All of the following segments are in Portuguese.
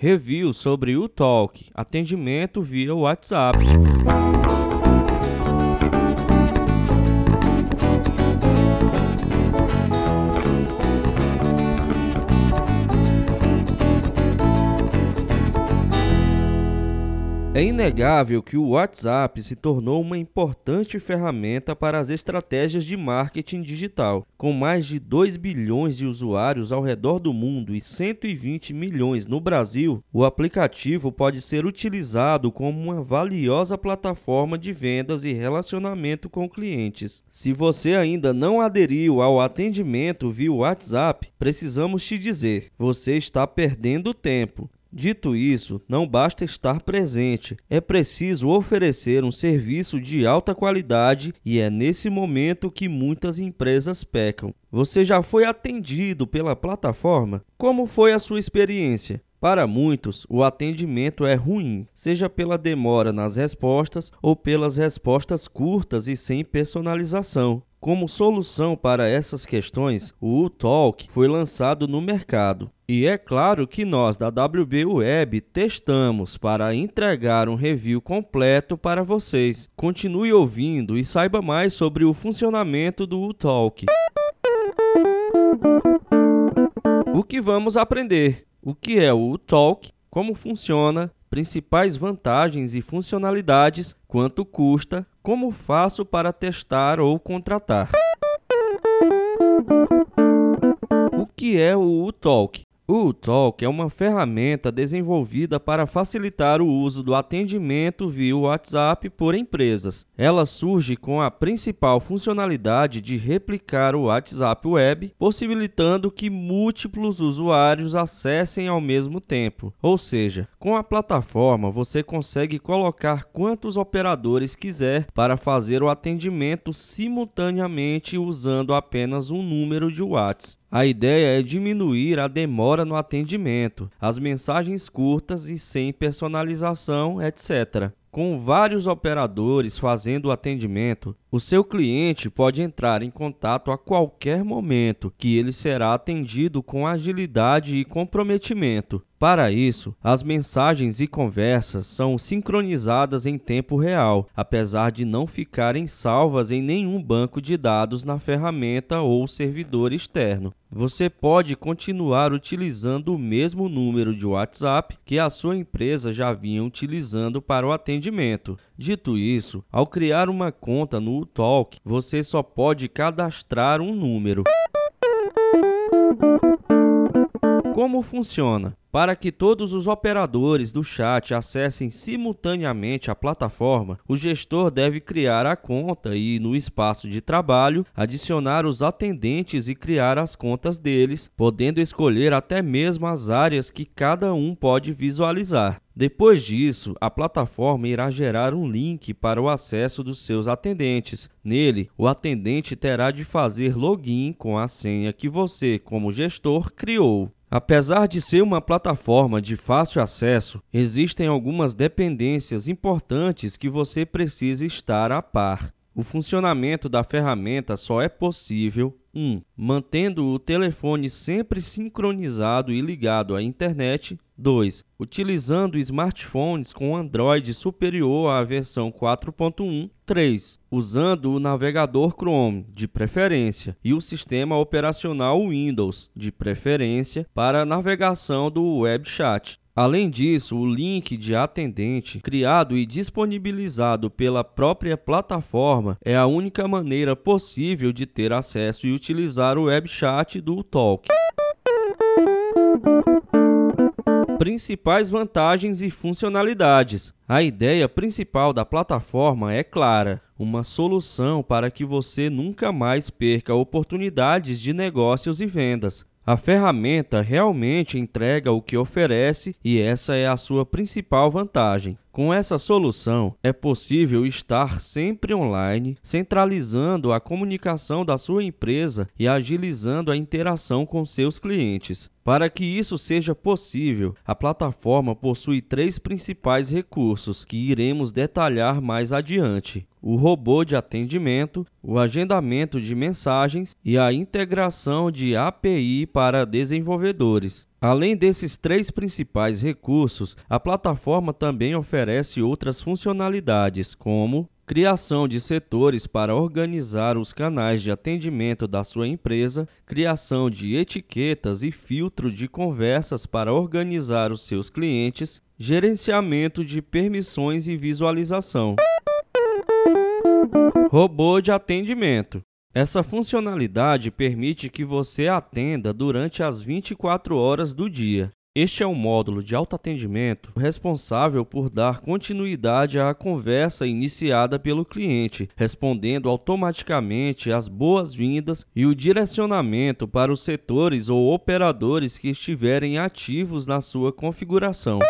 Review sobre o Talk, atendimento via WhatsApp. Inegável que o WhatsApp se tornou uma importante ferramenta para as estratégias de marketing digital. Com mais de 2 bilhões de usuários ao redor do mundo e 120 milhões no Brasil, o aplicativo pode ser utilizado como uma valiosa plataforma de vendas e relacionamento com clientes. Se você ainda não aderiu ao atendimento via WhatsApp, precisamos te dizer: você está perdendo tempo. Dito isso, não basta estar presente, é preciso oferecer um serviço de alta qualidade e é nesse momento que muitas empresas pecam. Você já foi atendido pela plataforma? Como foi a sua experiência? Para muitos, o atendimento é ruim, seja pela demora nas respostas ou pelas respostas curtas e sem personalização. Como solução para essas questões, o U-Talk foi lançado no mercado. E é claro que nós da WB Web testamos para entregar um review completo para vocês. Continue ouvindo e saiba mais sobre o funcionamento do U-Talk. O que vamos aprender? O que é o U-Talk? Como funciona? Principais vantagens e funcionalidades, quanto custa, como faço para testar ou contratar. O que é o UTalk? O Talk é uma ferramenta desenvolvida para facilitar o uso do atendimento via WhatsApp por empresas. Ela surge com a principal funcionalidade de replicar o WhatsApp Web, possibilitando que múltiplos usuários acessem ao mesmo tempo. Ou seja, com a plataforma você consegue colocar quantos operadores quiser para fazer o atendimento simultaneamente usando apenas um número de WhatsApp. A ideia é diminuir a demora no atendimento, as mensagens curtas e sem personalização, etc. Com vários operadores fazendo o atendimento, o seu cliente pode entrar em contato a qualquer momento, que ele será atendido com agilidade e comprometimento. Para isso, as mensagens e conversas são sincronizadas em tempo real, apesar de não ficarem salvas em nenhum banco de dados na ferramenta ou servidor externo. Você pode continuar utilizando o mesmo número de WhatsApp que a sua empresa já vinha utilizando para o atendimento. Dito isso, ao criar uma conta no Talk, você só pode cadastrar um número. Como funciona? Para que todos os operadores do chat acessem simultaneamente a plataforma, o gestor deve criar a conta e, no espaço de trabalho, adicionar os atendentes e criar as contas deles, podendo escolher até mesmo as áreas que cada um pode visualizar. Depois disso, a plataforma irá gerar um link para o acesso dos seus atendentes. Nele, o atendente terá de fazer login com a senha que você, como gestor, criou. Apesar de ser uma plataforma de fácil acesso, existem algumas dependências importantes que você precisa estar a par. O funcionamento da ferramenta só é possível 1. Um, mantendo o telefone sempre sincronizado e ligado à internet. 2. Utilizando smartphones com Android superior à versão 4.1. 3. Usando o navegador Chrome, de preferência, e o sistema operacional Windows, de preferência, para navegação do web chat. Além disso, o link de atendente, criado e disponibilizado pela própria plataforma, é a única maneira possível de ter acesso e utilizar o web chat do Talk. Principais vantagens e funcionalidades. A ideia principal da plataforma é clara: uma solução para que você nunca mais perca oportunidades de negócios e vendas. A ferramenta realmente entrega o que oferece e essa é a sua principal vantagem. Com essa solução, é possível estar sempre online, centralizando a comunicação da sua empresa e agilizando a interação com seus clientes. Para que isso seja possível, a plataforma possui três principais recursos que iremos detalhar mais adiante. O robô de atendimento, o agendamento de mensagens e a integração de API para desenvolvedores. Além desses três principais recursos, a plataforma também oferece outras funcionalidades, como criação de setores para organizar os canais de atendimento da sua empresa, criação de etiquetas e filtro de conversas para organizar os seus clientes, gerenciamento de permissões e visualização. Robô de atendimento. Essa funcionalidade permite que você atenda durante as 24 horas do dia. Este é um módulo de autoatendimento responsável por dar continuidade à conversa iniciada pelo cliente, respondendo automaticamente as boas-vindas e o direcionamento para os setores ou operadores que estiverem ativos na sua configuração.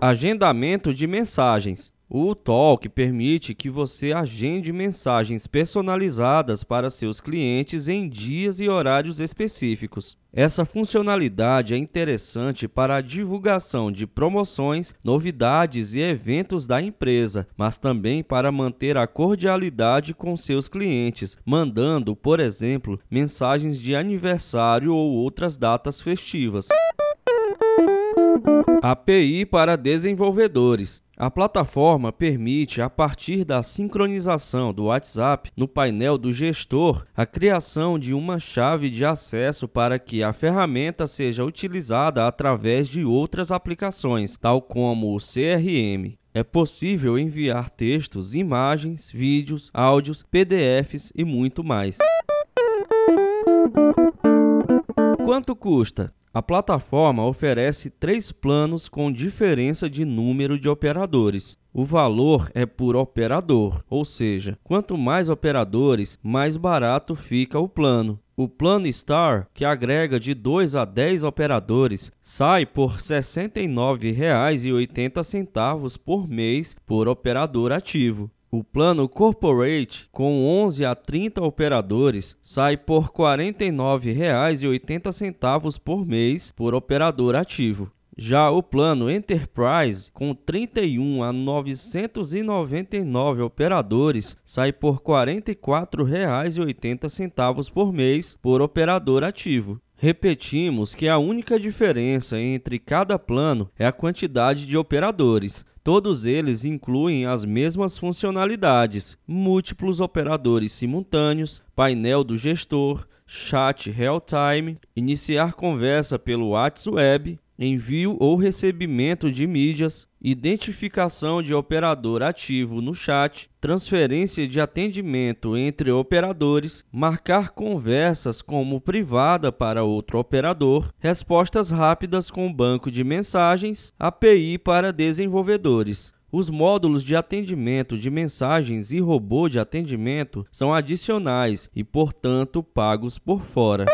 Agendamento de mensagens. O Talk permite que você agende mensagens personalizadas para seus clientes em dias e horários específicos. Essa funcionalidade é interessante para a divulgação de promoções, novidades e eventos da empresa, mas também para manter a cordialidade com seus clientes, mandando, por exemplo, mensagens de aniversário ou outras datas festivas. API para desenvolvedores. A plataforma permite, a partir da sincronização do WhatsApp no painel do gestor, a criação de uma chave de acesso para que a ferramenta seja utilizada através de outras aplicações, tal como o CRM. É possível enviar textos, imagens, vídeos, áudios, PDFs e muito mais. Quanto custa? A plataforma oferece três planos com diferença de número de operadores. O valor é por operador, ou seja, quanto mais operadores, mais barato fica o plano. O plano Star, que agrega de 2 a 10 operadores, sai por R$ 69,80 por mês por operador ativo. O plano Corporate, com 11 a 30 operadores, sai por R$ 49,80 por mês por operador ativo. Já o plano Enterprise, com 31 a 999 operadores, sai por R$ 44,80 por mês por operador ativo. Repetimos que a única diferença entre cada plano é a quantidade de operadores. Todos eles incluem as mesmas funcionalidades: múltiplos operadores simultâneos, painel do gestor, chat real-time, iniciar conversa pelo WhatsApp, envio ou recebimento de mídias, identificação de operador ativo no chat, transferência de atendimento entre operadores, marcar conversas como privada para outro operador, respostas rápidas com banco de mensagens, API para desenvolvedores. Os módulos de atendimento de mensagens e robô de atendimento são adicionais e, portanto, pagos por fora.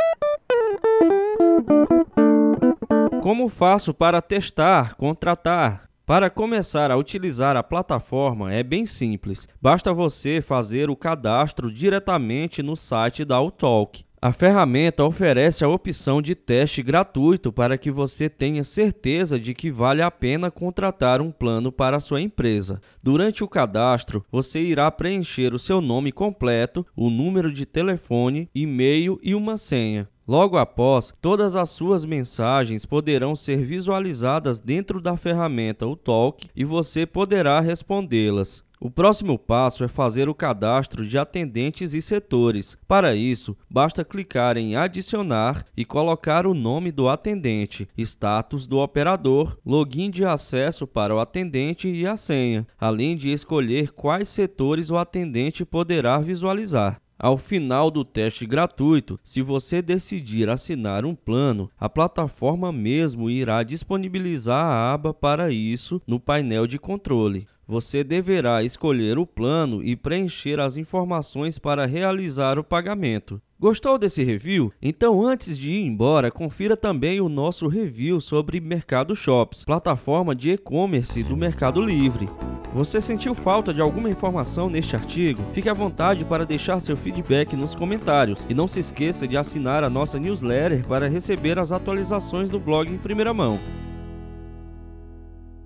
Como faço para testar, contratar? Para começar a utilizar a plataforma é bem simples, basta você fazer o cadastro diretamente no site da Autalk. A ferramenta oferece a opção de teste gratuito para que você tenha certeza de que vale a pena contratar um plano para sua empresa. Durante o cadastro, você irá preencher o seu nome completo, o número de telefone, e-mail e uma senha. Logo após, todas as suas mensagens poderão ser visualizadas dentro da ferramenta o Talk e você poderá respondê-las. O próximo passo é fazer o cadastro de atendentes e setores. Para isso, basta clicar em Adicionar e colocar o nome do atendente, status do operador, login de acesso para o atendente e a senha, além de escolher quais setores o atendente poderá visualizar. Ao final do teste gratuito, se você decidir assinar um plano, a plataforma mesmo irá disponibilizar a aba para isso no painel de controle. Você deverá escolher o plano e preencher as informações para realizar o pagamento. Gostou desse review? Então, antes de ir embora, confira também o nosso review sobre Mercado Shops, plataforma de e-commerce do Mercado Livre. Você sentiu falta de alguma informação neste artigo? Fique à vontade para deixar seu feedback nos comentários e não se esqueça de assinar a nossa newsletter para receber as atualizações do blog em primeira mão.